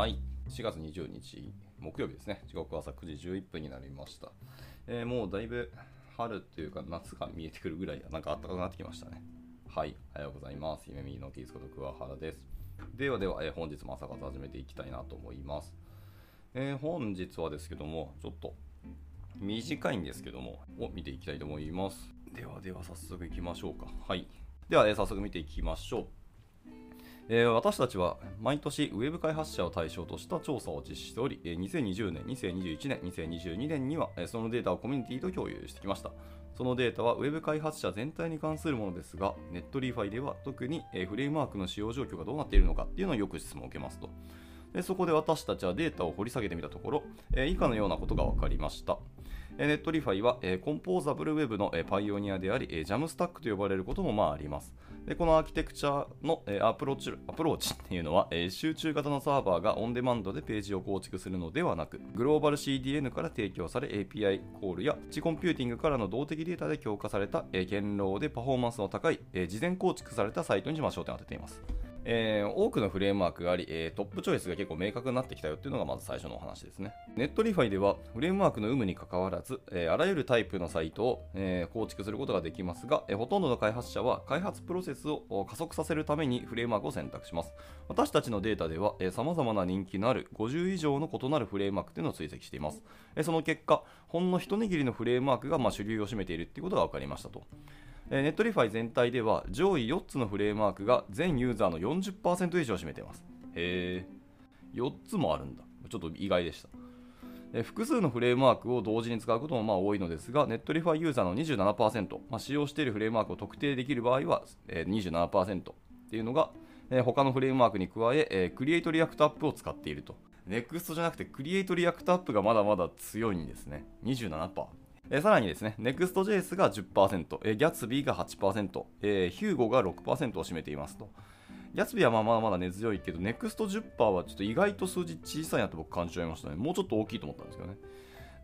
はい、4月20日木曜日ですね。時刻朝9時11分になりました。えーもうだいぶ春というか夏が見えてくるぐらい、なんか暖かくなってきましたね。はい、おはようございます。夢見のキースこと桑原です。ではでは、えー本日も朝方始めていきたいなと思います。えー本日はですけども、ちょっと短いんですけども、を見ていきたいと思います。ではでは、早速いきましょうか。はい。では、え早速見ていきましょう。えー私たちは毎年ウェブ開発者を対象とした調査を実施しており、えー2020年、2021年、2022年には、えーそのデータをコミュニティと共有してきました。そのデータはウェブ開発者全体に関するものですが、 Netlify では特に、えーフレームワークの使用状況がどうなっているのかっていうのをよく質問を受けますと。でそこで私たちはデータを掘り下げてみたところ、え以下のようなことが分かりました。 Netlify は、コンポーザブルウェブの、パイオニアであり、え Jamstack と呼ばれることもまああります。でこのアーキテクチャの、アプローチアプローチっていうのは、集中型のサーバーがオンデマンドでページを構築するのではなく、グローバル CDN から提供され API コールやエッジコンピューティングからの動的データで強化された、え堅牢でパフォーマンスの高い、事前構築されたサイトにまあ焦点を当てています。えー多くのフレームワークがあり、えートップチョイスが結構明確になってきたよっていうのがまず最初のお話ですね。 Netlify ではフレームワークの有無にかかわらず、えーあらゆるタイプのサイトを、え構築することができますが、えほとんどの開発者は開発プロセスを加速させるためにフレームワークを選択します。私たちのデータでは、さまざまな人気のある50以上の異なるフレームワークというのを追跡しています。えその結果、ほんの一握りのフレームワークがま主流を占めているということが分かりましたと。えー Netlify 全体では上位4つのフレームワークが全ユーザーの40%以上を占めています。へえ、4つもあるんだ。ちょっと意外でした。複数のフレームワークを同時に使うこともまあ多いのですが、 Netlify ユーザーの27%、まあ、使用しているフレームワークを特定できる場合は、27%っていうのが、他のフレームワークに加ええー、 Create React App を使っていると。NEXT じゃなくてクリエイトリアクトアップがまだまだ強いんですね。27%。えさらにですね、Next.js が10%、えー、Gatsby が8%、えー、Hugo が6%を占めていますと。Gatsby はまあまだまだ根強いけど、Next10% はちょっと意外と数字小さいなと僕感じちゃいましたね。もうちょっと大きいと思ったんですけどね。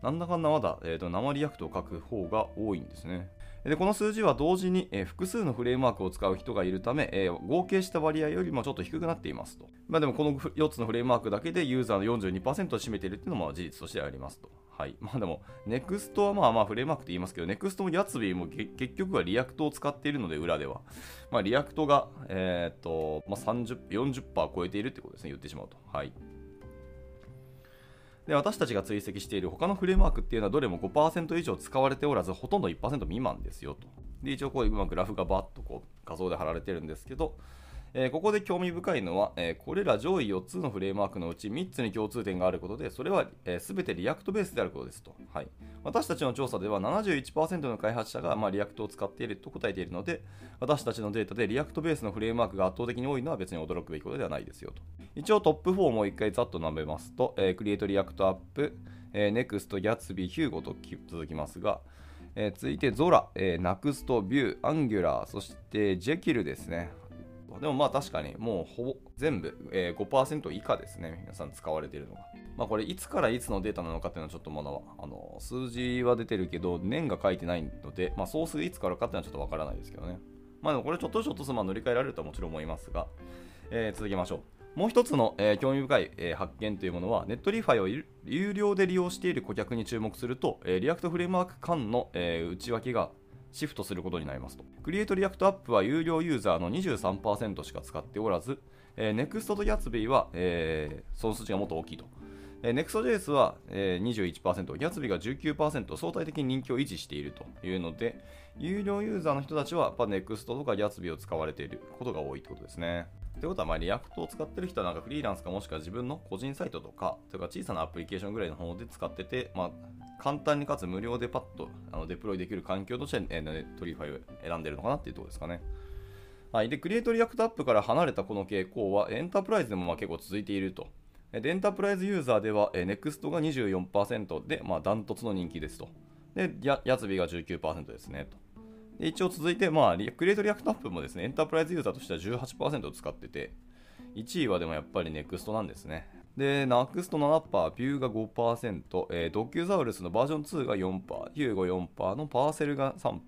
なんだかんだまだ、えー、と生 React を書く方が多いんですね。でこの数字は同時に、え複数のフレームワークを使う人がいるため、え合計した割合よりもちょっと低くなっていますと。まあ、でもこの4つのフレームワークだけでユーザーの42%を占めているっていうのも事実としてありますと。はい。まあでも、NEXT はまあまあフレームワークって言いますけど、NEXT も Gatsby も結局はリアクトを使っているので、裏では。まあ React が、えーっと、まあ、30、40%超えているってことですね、言ってしまうと。はい。で私たちが追跡している他のフレームワークっていうのはどれも5%以上使われておらずほとんど1%未満ですよと。で一応こういうグラフがバッとこう画像で貼られてるんですけど、えーここで興味深いのは、えーこれら上位4つのフレームワークのうち3つに共通点があることでそれは、えー、全て React ベースであることですと。はい、私たちの調査では71%の開発者が、まあ、 React を使っていると答えているので私たちのデータで React ベースのフレームワークが圧倒的に多いのは別に驚くべきことではないですよと。一応トップ4をもう一回ざっと述べますと、えー、 Create React App、えー、NEXT、Gatsby、Hugo と続きますが、えー続いて Zola、えー、 Nuxt、Vue、Angular、そして Jekyll ですね。でもまあ確かにもうほぼ全部、えー5%以下ですね。皆さん使われているのが。まあこれいつからいつのデータなのかっていうのはちょっとまだあの数字は出てるけど年が書いてないので、まあソースいつからかっていうのはちょっとわからないですけどね。まあでもこれちょっとちょっとまあ塗り替えられるとはもちろん思いますが、えー続きましょう。もう一つの、えー興味深い、えー発見というものは、 Netlify を有料で利用している顧客に注目すると、えー React フレームワーク間の、え内訳がシフトすることになりますと。 Create React App は有料ユーザーの23%しか使っておらず、えー NEXT と Gatsby は、えーその数値がもっと大きいと。えー Next.js は、えー、21%、Gatsby が19%、相対的に人気を維持しているというので、有料ユーザーの人たちは、やっぱ Next とか Gatsby を使われていることが多いということですね。ということは、ま、 React を使ってる人はなんかフリーランスかもしくは自分の個人サイトとか、というか小さなアプリケーションぐらいの方で使ってて、まあ、簡単にかつ無料でパッとあのデプロイできる環境として、 Netlify を選んでるのかなっていうところですかね。はい、で Create React App から離れたこの傾向はエンタープライズでもまあ結構続いていると。でエンタープライズユーザーでは、えー、NEXT が24%で、まあ、ダントツの人気ですと。で、 Gatsby が19%ですねと。で一応続いて、まあ、 Create React App もですね、エンタープライズユーザーとしては18%使ってて、1位はでもやっぱり NEXT なんですね。で、 Nuxt 7%、 Vue が5%、えー、 Docusaurus のバージョン2が4%、 Hugo 4%の Parcel が3%。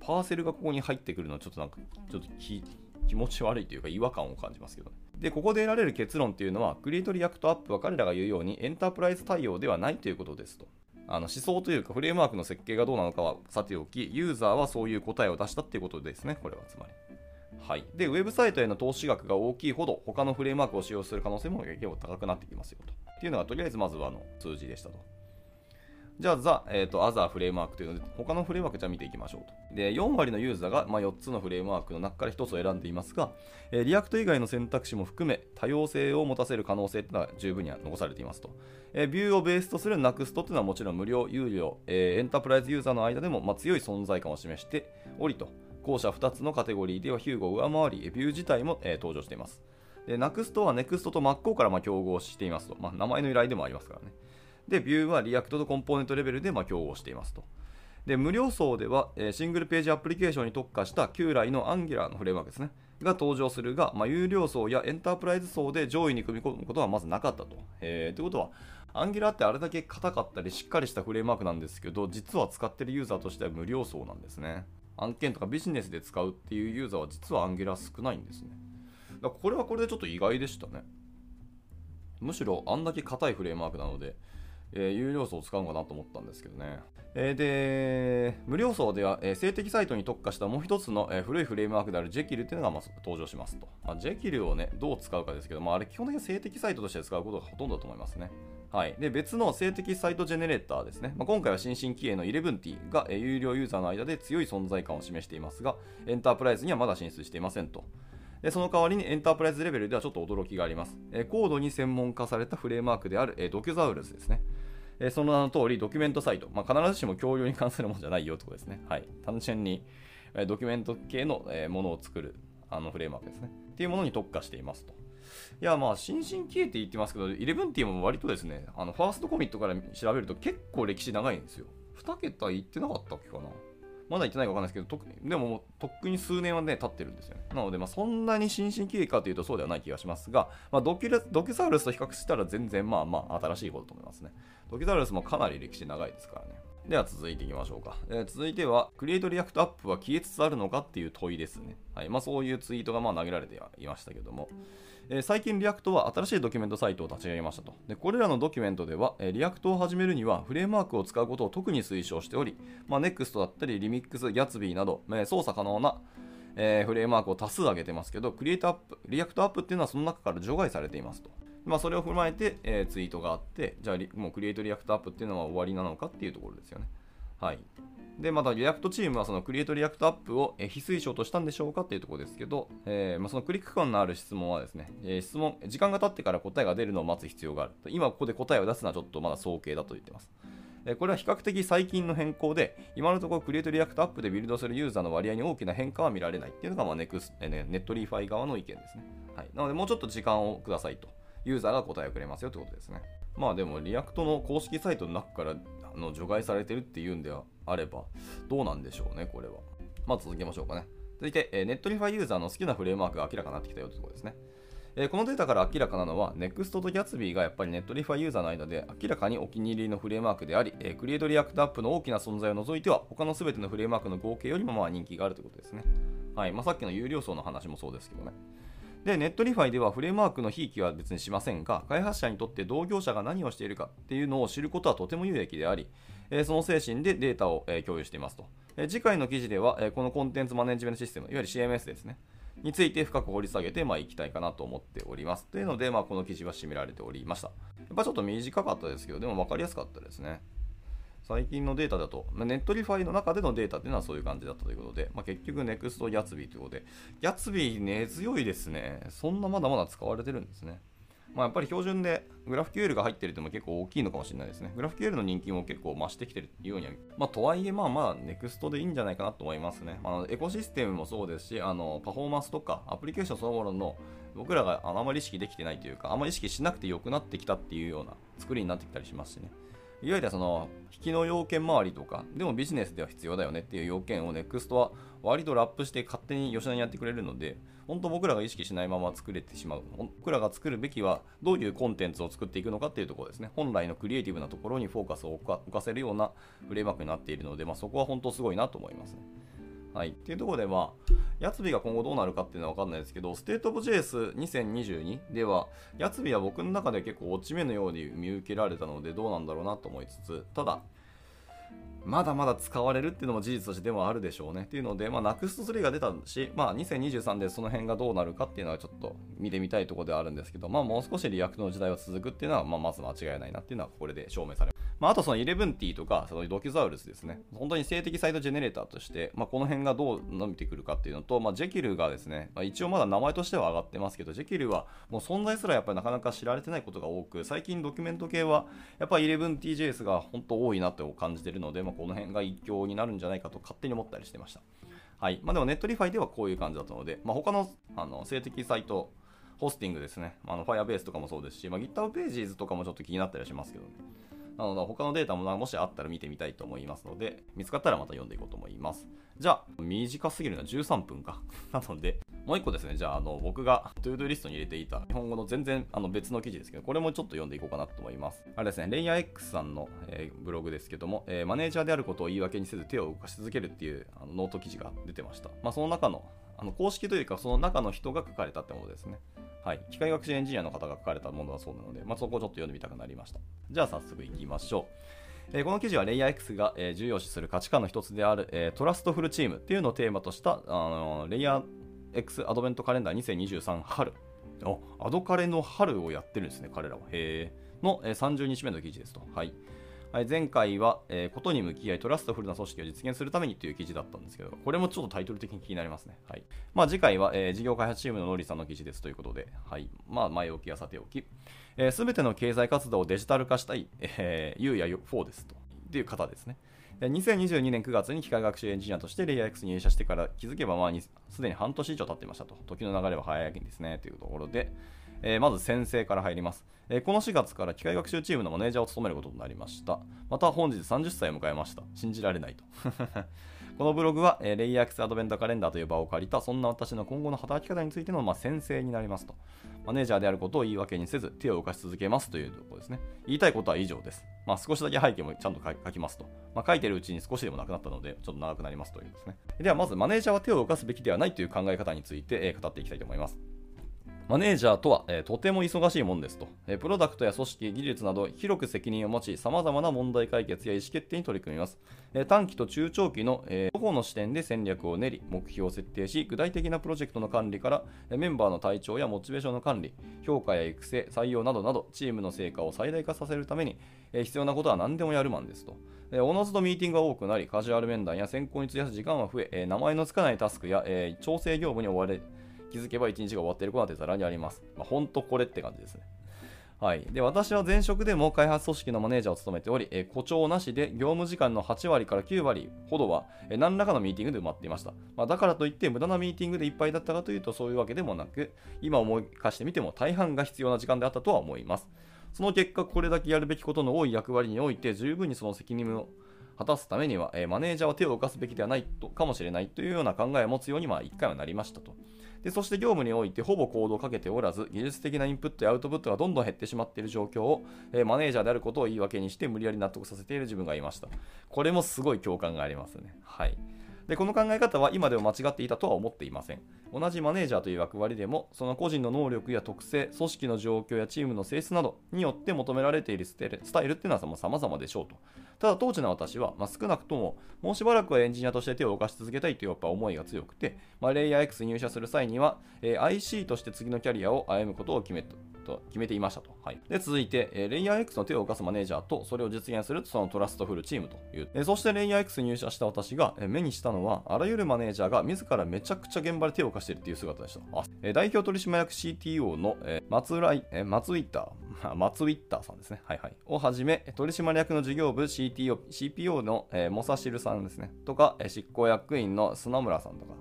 Parcel がここに入ってくるのはちょっとなんか、ちょっと気気持ち悪いというか違和感を感じますけどね。で、ここで得られる結論っていうのは、 Create React App は彼らが言うようにエンタープライズ対応ではないということですと。あの思想というかフレームワークの設計がどうなのかはさておき、ユーザーはそういう答えを出したっていうことですね、これはつまり。はい、でウェブサイトへの投資額が大きいほど他のフレームワークを使用する可能性も結構高くなってきますよと。っていうのがとりあえずまずはの数字でしたと。じゃあ、 The、えっ、ー、と、 Other Frameworks というので、他のフレームワークじゃあ見ていきましょうと。で、4割のユーザーが、まあ、4つのフレームワークの中から1つを選んでいますが、えー、 React 以外の選択肢も含め、多様性を持たせる可能性というのは十分には残されていますと。えー、 Vue をベースとする NUXT というのはもちろん無料、有料、えー、エンタープライズユーザーの間でも、まあ、強い存在感を示しておりと、後者2つのカテゴリーでは Hugo を上回り、 Vue 自体も、えー、登場しています。で、NUXT は NEXT と真っ向からまあ競合していますと。まあ、名前の由来でもありますからね。で、 Vue は React とコンポーネントレベルでま競合していますと。で、無料層では、えシングルページアプリケーションに特化した旧来の Angular のフレームワークですね。が登場するが、まあ、有料層やエンタープライズ層で上位に組み込むことはまずなかったと。えー、ということは、Angular ってあれだけ硬かったりしっかりしたフレームワークなんですけど、実は使ってるユーザーとしては無料層なんですね。案件とかビジネスで使うっていうユーザーは実は Angular 少ないんですね。だこれはこれでちょっと意外でしたね。むしろあんだけ硬いフレームワークなので、えー、有料層を使うのかなと思ったんですけどね。えー、で、無料層では、えー、静的サイトに特化したもう一つの、えー、古いフレームワークであるジェキルっていうのがまず登場しますと。まあ、ジェキルをね、どう使うかですけど、まあ、あれ基本的に静的サイトとして使うことがほとんどだと思いますね。はい。で、別の静的サイトジェネレーターですね。まあ、今回は新進気鋭の 11T が、えー、有料ユーザーの間で強い存在感を示していますが、エンタープライズにはまだ進出していませんと。でその代わりにエンタープライズレベルではちょっと驚きがあります。えー、高度に専門化されたフレームワークである、えー、ドキュザウルスですね。えその名の通りドキュメントサイト、まあ、必ずしも共有に関するものじゃないよってことですね。はい。単純に、えドキュメント系の、えものを作るあのフレームワークですね。っていうものに特化していますと。いや、まあ、新進気鋭って言ってますけど、11も割とですね、あのファーストコミットから調べると結構歴史長いんですよ。2桁いってなかったっけかな。まだ言ってないか分かんないですけど、特にでも、とっくに数年はね、経ってるんですよね。なので、まあ、そんなに新進気鋭かというとそうではない気がしますが、まあ、 Docu Docusaurus と比較したら全然まあまあ新しいことと思いますね。 Docusaurus もかなり歴史長いですからね。では続いていきましょうか。え、続いては、 Create React App は消えつつあるのかっていう問いですね。はい。まあそういうツイートがまあ投げられていましたけども。えー、最近 React は新しいドキュメントサイトを立ち上げましたと。でこれらのドキュメントでは、えー、 React を始めるにはフレームワークを使うことを特に推奨しており、まあ、NEXT だったり、 Remix、Gatsby など、え、操作可能な、えフレームワークを多数挙げてますけど、 Create App、React App っていうのはその中から除外されていますと。まあ、それを踏まえて、えツイートがあって、じゃあもう Create React App っていうのは終わりなのかっていうところですよね。はい。で、また React チームはその Create React App を非推奨としたんでしょうかっていうところですけど、えー、まあ、そのクリック感のある質問はですね、えー、質問、時間が経ってから答えが出るのを待つ必要がある。今ここで答えを出すのはちょっとまだ早計だと言ってます。えこれは比較的最近の変更で、今のところ Create React App でビルドするユーザーの割合に大きな変化は見られないっていうのが、まあ、ネクス、えね、 Netlify 側の意見ですね。はい。なので、もうちょっと時間をくださいと。ユーザーが答えをくれますよということですね。まあでも、 React の公式サイトの中からあの除外されてるっていうんであれば、どうなんでしょうね、これは。まあ続けましょうかね。続いて、えー、 Netlify ユーザーの好きなフレームワークが明らかになってきたよというところですね。えー、このデータから明らかなのは、NEXT と Gatsby がやっぱり Netlify ユーザーの間で明らかにお気に入りのフレームワークであり、えー、 Create React App の大きな存在を除いては、他の全てのフレームワークの合計よりもまあ人気があるということですね。はい。まあ、さっきの有料層の話もそうですけどね。で、 Netlify ではフレームワークのひいきは別にしませんが、開発者にとって同業者が何をしているかっていうのを知ることはとても有益であり、えその精神でデータを、え共有していますと。え次回の記事では、えこのコンテンツマネジメントシステム、いわゆる CMS ですね。について深く掘り下げて、まあ、いきたいかなと思っております。というので、まあ、この記事は締められておりました。やっぱちょっと短かったですけど、でも分かりやすかったですね。最近のデータだと、 Netlify の中でのデータっていうのはそういう感じだったということで、まあ、結局 NEXT ギャツビーということで、ギャツビー根強いですね。そんなまだまだ使われてるんですね。まあ、やっぱり標準でグラフ QL が入ってるっても結構大きいのかもしれないですね。グラフ QL の人気も結構増してきてるようには、まあ、とはいえ、まあまあ、NEXT でいいんじゃないかなと思いますね。あのエコシステムもそうですし、あのパフォーマンスとかアプリケーションそのものの僕らがあまり意識できてないというか、あまり意識しなくて良くなってきたっていうような作りになってきたりしますしね。いわゆるその引きの要件周りとか、でもビジネスでは必要だよねっていう要件を NEXT は割とラップして勝手によしなにやってくれるので、本当僕らが意識しないまま作れてしまう。僕らが作るべきはどういうコンテンツを作っていくのかっていうところですね。本来のクリエイティブなところにフォーカスを置かせるようなフレームワークになっているので、まあ、そこは本当すごいなと思いますね。はい。っていうところで、まあ、 Gatsby が今後どうなるかっていうのは分かんないですけど、 State of JS2022 では、 Gatsby は僕の中で結構落ち目のように見受けられたので、どうなんだろうなと思いつつ、ただ、まだまだ使われるっていうのも事実としてでもあるでしょうね。っていうので、まあ、 Nuxt 3が出たし、まあ、2023でその辺がどうなるかっていうのはちょっと見てみたいところではあるんですけど、まあ、もう少し React の時代は続くっていうのは、まあ、まず間違いないなっていうのはこれで証明されます。まあ、あとその 11ty とかその Docusaurus ですね。本当に静的サイトジェネレーターとして、まあ、この辺がどう伸びてくるかっていうのと、まあ、 Jekyll がですね、まあ、一応まだ名前としては上がってますけど、 Jekyll はもう存在すらやっぱりなかなか知られてないことが多く、最近ドキュメント系はやっぱり 11ty JS が本当多いなと感じてるので、まあ、この辺が一強になるんじゃないかと勝手に思ったりしてました。はいまあ、でも Netlify ではこういう感じだったので、まあ、他のあの静的サイト、ホスティングですね、あの Firebase とかもそうですし、まあ、GitHub Pages とかもちょっと気になったりしますけどね。なので、他のデータももしあったら見てみたいと思いますので、見つかったらまた読んでいこうと思います。じゃあ、短すぎるのは13分か。なので、もう一個ですね、じゃあ、あの僕が ToDo リストに入れていた日本語の全然あの別の記事ですけど、これもちょっと読んでいこうかなと思います。あれですね、 LayerX さんの、えー、ブログですけども、えー、マネージャーであることを言い訳にせず手を動かし続けるっていうあのノート記事が出てました。まあ、その中の、あの公式というか、その中の人が書かれたってものですね。はい、機械学習エンジニアの方が書かれたものだそうなので、まあ、そこをちょっと読んでみたくなりました。じゃあ早速いきましょう。えー、この記事はレイヤー X が、えー、重要視する価値観の一つである、えー、 Trustful Team っていうのをテーマとした、あのレイヤー X アドベントカレンダー2023春あアドカレの春をやってるんですね、彼らは。への、えー、30日目の記事ですと。はい。はい、前回は、えー、ことに向き合い Trustful な組織を実現するためにという記事だったんですけど、これもちょっとタイトル的に気になりますね。はい。まあ、次回は、えー、事業開発チームのノリさんの記事ですということで、はい。まあ、前置きはさておき、す、えー、ての経済活動をデジタル化したい、えー、ゆうや4ですと。っていう方ですね。2022年9月に機械学習エンジニアとしてレイヤー X に入社してから気づけばまあすでに半年以上経っていましたと。時の流れは早いんですねというところで、えー、まず先生から入ります、えー、この4月から機械学習チームのマネージャーを務めることになりました。また本日30歳を迎えました。信じられないと。このブログは、えー、レイヤー X アドベントカレンダーという場を借りた、そんな私の今後の働き方についての、まあ、先生になりますと。マネージャーであることを言い訳にせず、手を動かし続けますというところですね。言いたいことは以上です。まあ、少しだけ背景もちゃんと書きますと。まあ、書いてるうちに少しでもなくなったので、ちょっと長くなりますというですね。では、まずマネージャーは手を動かすべきではないという考え方について、えー、語っていきたいと思います。マネージャーとは、えー、とても忙しいもんですと、えー、プロダクトや組織、技術など広く責任を持ち、様々な問題解決や意思決定に取り組みます。えー、短期と中長期の、えー、の視点で戦略を練り、目標を設定し、具体的なプロジェクトの管理から、え、メンバーの体調やモチベーションの管理、評価や育成、採用などなど、チームの成果を最大化させるために、え、必要なことは何でもやるマンですと。えー、おのずとミーティングが多くなり、カジュアル面談や選考に費やす時間は増え、え、名前の付かないタスクや、え、調整業務に追われ、気づけば1日が終わっている子なんてざらにあります。まあ、ほんとこれって感じですね。はい、で私は前職でも開発組織のマネージャーを務めており、え誇張なしで業務時間の8割から9割ほどは、え何らかのミーティングで埋まっていました。まあ、だからといって無駄なミーティングでいっぱいだったかというとそういうわけでもなく、今思い返してみても大半が必要な時間であったとは思います。その結果、これだけやるべきことの多い役割において十分にその責任を果たすためには、えマネージャーは手を動かすべきではないとかもしれないというような考えを持つように、まあ、1回はなりましたと。でそして業務においてほぼ行動をかけておらず、技術的なインプットやアウトプットがどんどん減ってしまっている状況を、えー、マネージャーであることを言い訳にして無理やり納得させている自分がいました。これもすごい共感がありますね。はい。でこの考え方は今でも間違っていたとは思っていません。同じマネージャーという役割でも、その個人の能力や特性、組織の状況やチームの性質などによって求められているスタイルっていうのは様々でしょうと。ただ当時の私は、まあ、少なくとももうしばらくはエンジニアとして手を動かし続けたいというやっぱ思いが強くて、まあ、レイヤー X 入社する際には、えー、IC として次のキャリアを歩むことを決めと決めていましたと。はい、で続いて、えー、レイヤー X の手を動かすマネージャーとそれを実現するそのトラストフルチームという。え、そしてレイヤー X に入社した私が、え、目にしたのは、あらゆるマネージャーが自らめちゃくちゃ現場で手を動かしているという姿でした。あえ、代表取締役 CTO の、え、松浦、え、松ウィッター、松ウィッターさんですね。はいはい。をはじめ、取締役の事業部 CTO、CPO の、えー、モサシルさんですね。とか、え、執行役員の砂村さんとか、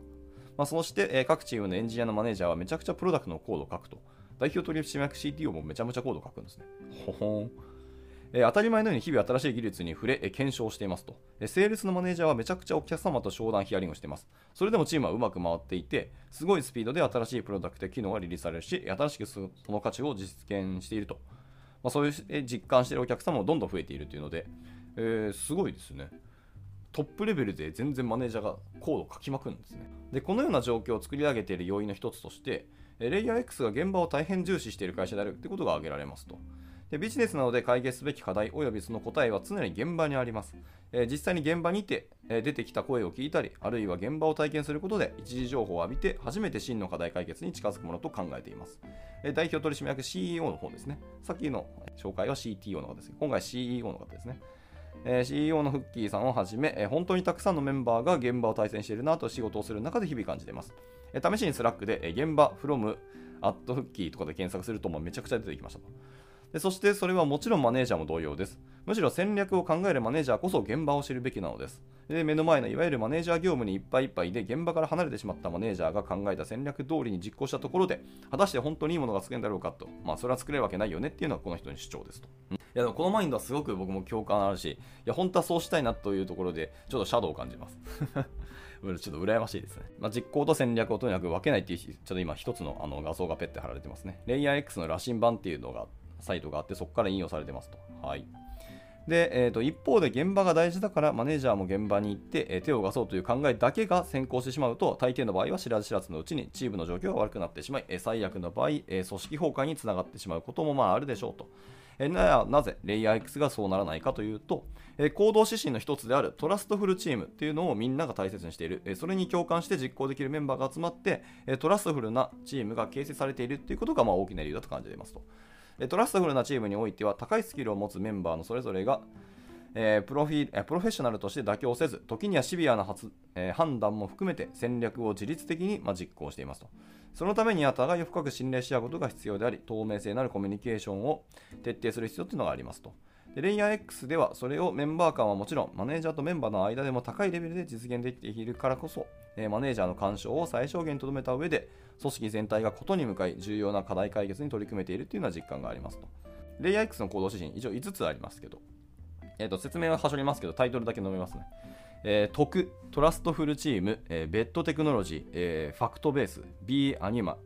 まあ、そして、え、各チームのエンジニアのマネージャーはめちゃくちゃプロダクトのコードを書くと。代表取締役 CTO もめちゃめちゃコードを書くんですね。ほほん。えー、当たり前のように日々新しい技術に触れ、えー、検証していますと、えー。セールスのマネージャーはめちゃくちゃお客様と商談ヒアリングしています。それでもチームはうまく回っていて、すごいスピードで新しいプロダクトや機能がリリースされるし、新しくその価値を実現していると。まあ、そういう実感しているお客様もどんどん増えているというので、えー、すごいですね。トップレベルで全然マネージャーがコードを書きまくるんですね。で、このような状況を作り上げている要因の一つとして、レイヤー X が現場を大変重視している会社であるということが挙げられますと。でビジネスなどで解決すべき課題及びその答えは常に現場にあります。えー、実際に現場にて、えー、出てきた声を聞いたり、あるいは現場を体験することで一時情報を浴びて初めて真の課題解決に近づくものと考えています。えー、代表取締役 CEO の方ですね。さっきの紹介は CTO の方です。今回 CEO の方ですね。えー、CEO のフッキーさんをはじめ、えー、本当にたくさんのメンバーが現場を大切にしているなと仕事をする中で日々感じています。えー、試しに Slack で、え、現場、from、at フッキーとかで検索するともうめちゃくちゃ出てきました。でそしてそれはもちろんマネージャーも同様です。むしろ戦略を考えるマネージャーこそ現場を知るべきなのです。で目の前のいわゆるマネージャー業務にいっぱいいっぱいで現場から離れてしまったマネージャーが考えた戦略通りに実行したところで果たして本当にいいものが作れるんだろうかと。まあそれは作れるわけないよねっていうのはこの人の主張ですと。いやでもこのマインドはすごく僕も共感あるし、いや本当はそうしたいなというところでちょっとシャドウを感じます。ちょっと羨ましいですね。まあ、実行と戦略をとにかく分けないっていう、ちょっと今一つのあの画像がペッて貼られてますね。レイヤー X の羅針盤っていうのがサイトがあって、そこから引用されてますと。はい。で、えーと、一方で現場が大事だからマネージャーも現場に行って、えー、手を貸そうという考えだけが先行してしまうと大抵の場合は知らず知らずのうちにチームの状況が悪くなってしまい、えー、最悪の場合、えー、組織崩壊につながってしまうこともまああるでしょうと。えななぜレイヤー X がそうならないかというと、え行動指針の一つである Trustful Team っていうのをみんなが大切にしている、えそれに共感して実行できるメンバーが集まって、え Trustful なチームが形成されているっていうことがまあ大きな理由だと感じていますと。 Trustful なチームにおいては高いスキルを持つメンバーのそれぞれがえー、プロフィえプロフェッショナルとして妥協せず、時にはシビアな発、えー、判断も含めて戦略を自律的に、まあ、実行していますと。そのためには互いを深く信頼し合うことが必要であり、透明性のあるコミュニケーションを徹底する必要というのがありますと。でレイヤー X ではそれをメンバー間はもちろんマネージャーとメンバーの間でも高いレベルで実現できているからこそ、えマネージャーの干渉を最小限とどめた上で組織全体がことに向かい重要な課題解決に取り組めているというような実感がありますと。レイヤー X の行動指針、以上5つありますけど、えー、と説明ははしょりますけど、タイトルだけ述べますね。えー、徳、トラストフルチーム、えー、ベッドテクノロジー、えー、ファクトベース、B アニマ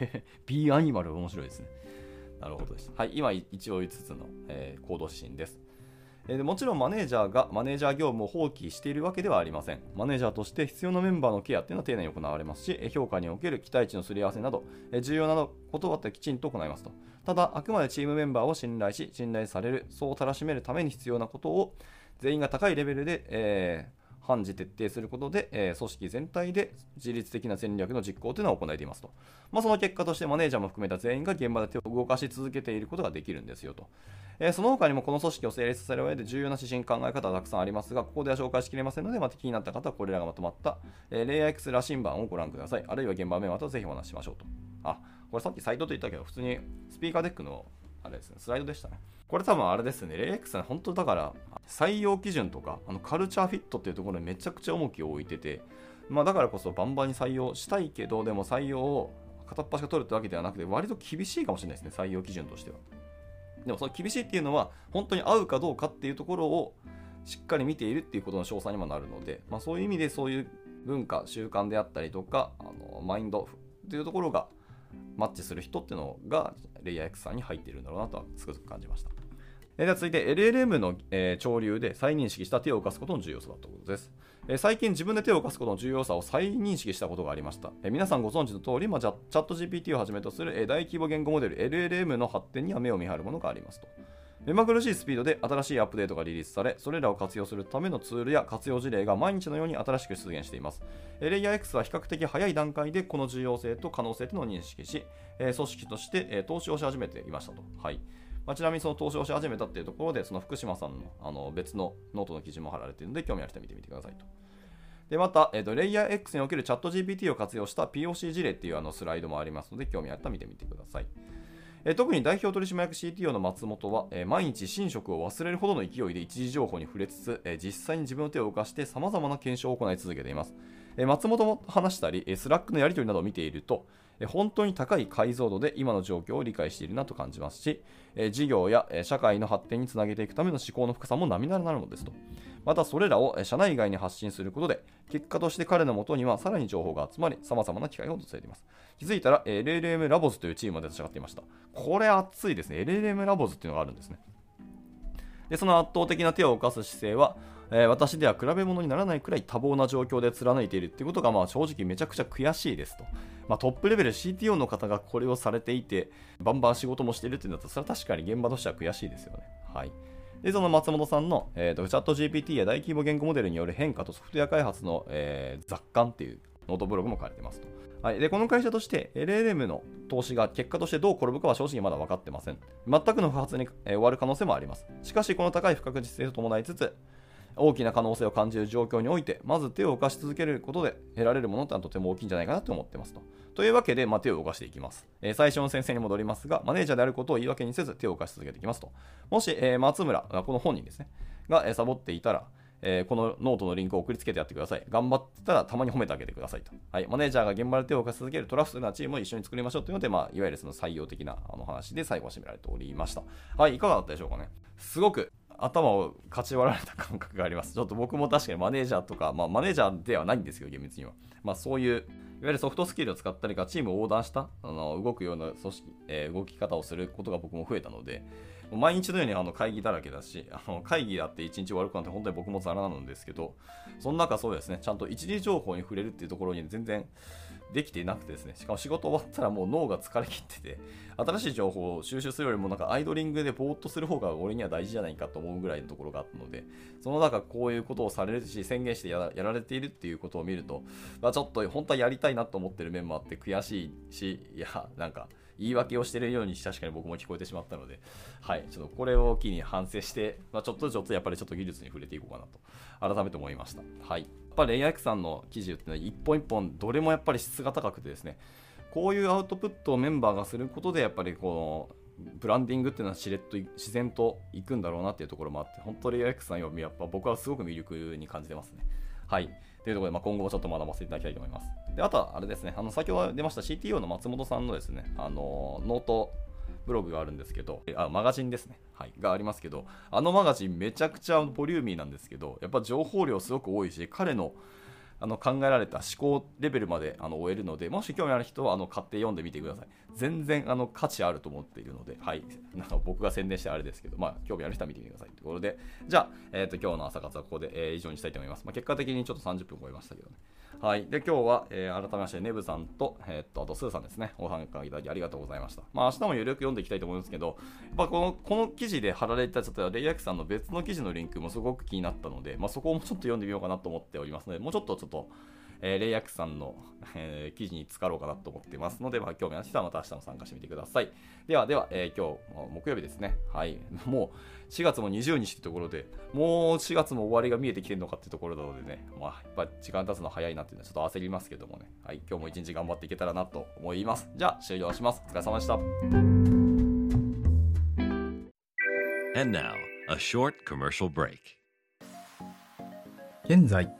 ル。B アニマル面白いですね。なるほどです。はい、今一応5つの、えー、行動指針です。えー、もちろんマネージャーがマネージャー業務を放棄しているわけではありません。マネージャーとして必要なメンバーのケアっていうのは丁寧に行われますし、評価における期待値のすり合わせなど、え重要なことはきちんと行いますと。ただ、あくまでチームメンバーを信頼し、信頼される、そうたらしめるために必要なことを全員が高いレベルで、えー判事徹底することで、えー、組織全体で自律的な戦略の実行というのを行えていますと。まあ、その結果としてマネージャーも含めた全員が現場で手を動かし続けていることができるんですよと。えー、その他にもこの組織を成立させる上で重要な指針考え方はたくさんありますが、ここでは紹介しきれませんので、また気になった方はこれらがまとまった、えー、レイヤー X 羅針盤をご覧ください。あるいは現場メモとぜひお話ししましょうと。あ、これさっきサイトと言ったけど、普通にスピーカーデックのあれですね、スライドでしたね。これ多分あれですね、レイ X は本当だから採用基準とかあのカルチャーフィットっていうところにめちゃくちゃ重きを置いてて、まあ、だからこそバンバンに採用したいけど、でも採用を片っ端が取るってわけではなくて、割と厳しいかもしれないですね、採用基準としては。でもその厳しいっていうのは、本当に合うかどうかっていうところをしっかり見ているっていうことの詳細にもなるので、まあ、そういう意味でそういう文化、習慣であったりとか、あのマインドっていうところがマッチする人っていうのがレイヤー X さんに入っているんだろうなとはつくづく感じました。えでは続いて LLM の、えー、潮流で再認識した手を動かすことの重要さだということです。えー、最近自分で手を動かすことの重要さを再認識したことがありました。えー、皆さんご存知の通り、まあ、 ChatGPT をはじめとする、え大規模言語モデル LLM の発展には目を見張るものがありますと。目まぐるしいスピードで新しいアップデートがリリースされ、それらを活用するためのツールや活用事例が毎日のように新しく出現しています。 LayerX は比較的早い段階でこの重要性と可能性というのを認識し、組織として投資をし始めていましたと。はいまあ、ちなみにその投資をし始めたっていうところで、その福島さんのあの別のノートの記事も貼られているので、興味ある人は見てみてくださいと。で、また、えーと、 LayerX におけるチャット GPT を活用した POC 事例っていうあのスライドもありますので、興味ある人は見てみてください。え、特に代表取締役 CTO の松本は、え、毎日寝食を忘れるほどの勢いで一次情報に触れつつ、え、実際に自分の手を動かして様々な検証を行い続けています。え松本も話したり、え Slack のやり取りなどを見ていると、本当に高い解像度で今の状況を理解しているなと感じますし、事業や社会の発展につなげていくための思考の深さも並々ならぬものですと。またそれらを社内外に発信することで、結果として彼のもとにはさらに情報が集まり、様々な機会が訪れています。気づいたら、LLM ラボズというチームまで立ち上がっていました。これ熱いですね。LLM ラボズっていうのがあるんですね。で、その圧倒的な手を動かす姿勢は、えー、私では比べ物にならないくらい多忙な状況で貫いているっていうことが、まあ、正直めちゃくちゃ悔しいですと。まあ、トップレベル CTO の方がこれをされていて、バンバン仕事もしているっていうんだったら、それは確かに現場としては悔しいですよね。はい。で、その松本さんの、えーと、 ChatGPT や大規模言語モデルによる変化とソフトウェア開発の、えー、雑感っていうノートブログも書かれてますと。はい、でこの会社として LLM の投資が結果としてどう転ぶかは正直まだ分かってません。全くの不発に、えー、終わる可能性もあります。しかし、この高い不確実性を伴いつつ、大きな可能性を感じる状況において、まず手を動かし続けることで得られるものってのはとても大きいんじゃないかなと思ってますと。というわけで、まあ、手を動かしていきます、えー、最初の宣誓に戻りますが、マネージャーであることを言い訳にせず手を動かし続けていきますと。もし、えー、松村、この本人ですね、が、えー、サボっていたら、えー、このノートのリンクを送りつけてやってください。頑張ってたらたまに褒めてあげてくださいと。はい、マネージャーが現場で手を動かし続ける Trust なチームを一緒に作りましょうというので、まあ、いわゆるその採用的なあの話で最後は締められておりました。はい、いかがだったでしょうかね。すごく頭をかち割られた感覚があります。ちょっと僕も確かにマネージャーとか、まあ、マネージャーではないんですよ、厳密には。まあ、そういう、いわゆるソフトスキルを使ったりか、チームを横断したあの動くような組織、えー、動き方をすることが僕も増えたので、毎日のようにあの会議だらけだし、あの会議だって1日終わるなんて本当に僕もザラなんですけど、その中そうですね、ちゃんと一時情報に触れるっていうところに全然できていなくてですね、しかも仕事終わったらもう脳が疲れ切ってて、新しい情報を収集するよりもなんかアイドリングでぼーっとする方が俺には大事じゃないかと思うぐらいのところがあったので、その中こういうことをされるし、宣言してやられているっていうことを見ると、まあ、ちょっと本当はやりたいなと思ってる面もあって悔しいし、いや、なんか、言い訳をしているように確かに僕も聞こえてしまったので、はい、ちょっとこれを機に反省して、まあ、ちょっとずつやっぱりちょっと技術に触れていこうかなと、改めて思いました。はい。やっぱりレイヤー X さんの記事っていうのは一本一本どれもやっぱり質が高くてですね、こういうアウトプットをメンバーがすることでやっぱりこのブランディングっていうのはしれっと自然といくんだろうなっていうところもあって本当レイヤー X さんよりやっぱ僕はすごく魅力に感じてますねはいというところで、まあ、今後もちょっと学ばせていただきたいと思いますであとはあれですねあの先ほど出ました CTO の松本さんのですねあのノートブログがあるんですけど、あマガジンですね、はい、がありますけど、あのマガジンめちゃくちゃボリューミーなんですけど、やっぱ情報量すごく多いし、彼のあの考えられた思考レベルまであの追えるので、もし興味ある人はあの買って読んでみてください。全然あの価値あると思っているので、はい、なんか僕が宣伝してあれですけど、まあ、興味ある人は見てみてくださいというところで、じゃあ、えーと、今日の朝活はここで、えー、以上にしたいと思います。まあ、結果的にちょっと30分超えましたけどね。はい。で、今日は、えー、改めまして、ネブさんと、えー、っと、あと、スーさんですね。お参加いただきありがとうございました。まあ、明日もよりよく読んでいきたいと思うんですけど、やっぱこの、この記事で貼られた、ちょっとレイヤークさんの別の記事のリンクもすごく気になったので、まあ、そこをもうちょっと読んでみようかなと思っておりますので、もうちょっとちょっと、えー、レイヤークさんの、えー、記事に使ろうかなと思っていますので、まあ、興味ある人はまた明日も参加してみてください。では、では、えー、今日、木曜日ですね。はい。もう、4月も20日ってところで、もう4月も終わりが見えてきてるのかってところなのでね、まあ、やっぱ時間経つの早いなっていうのはちょっと焦りますけどもね。はい。今日も一日頑張っていけたらなと思います。じゃあ、終了します。お疲れ様でした。And now, a short commercial break. 現在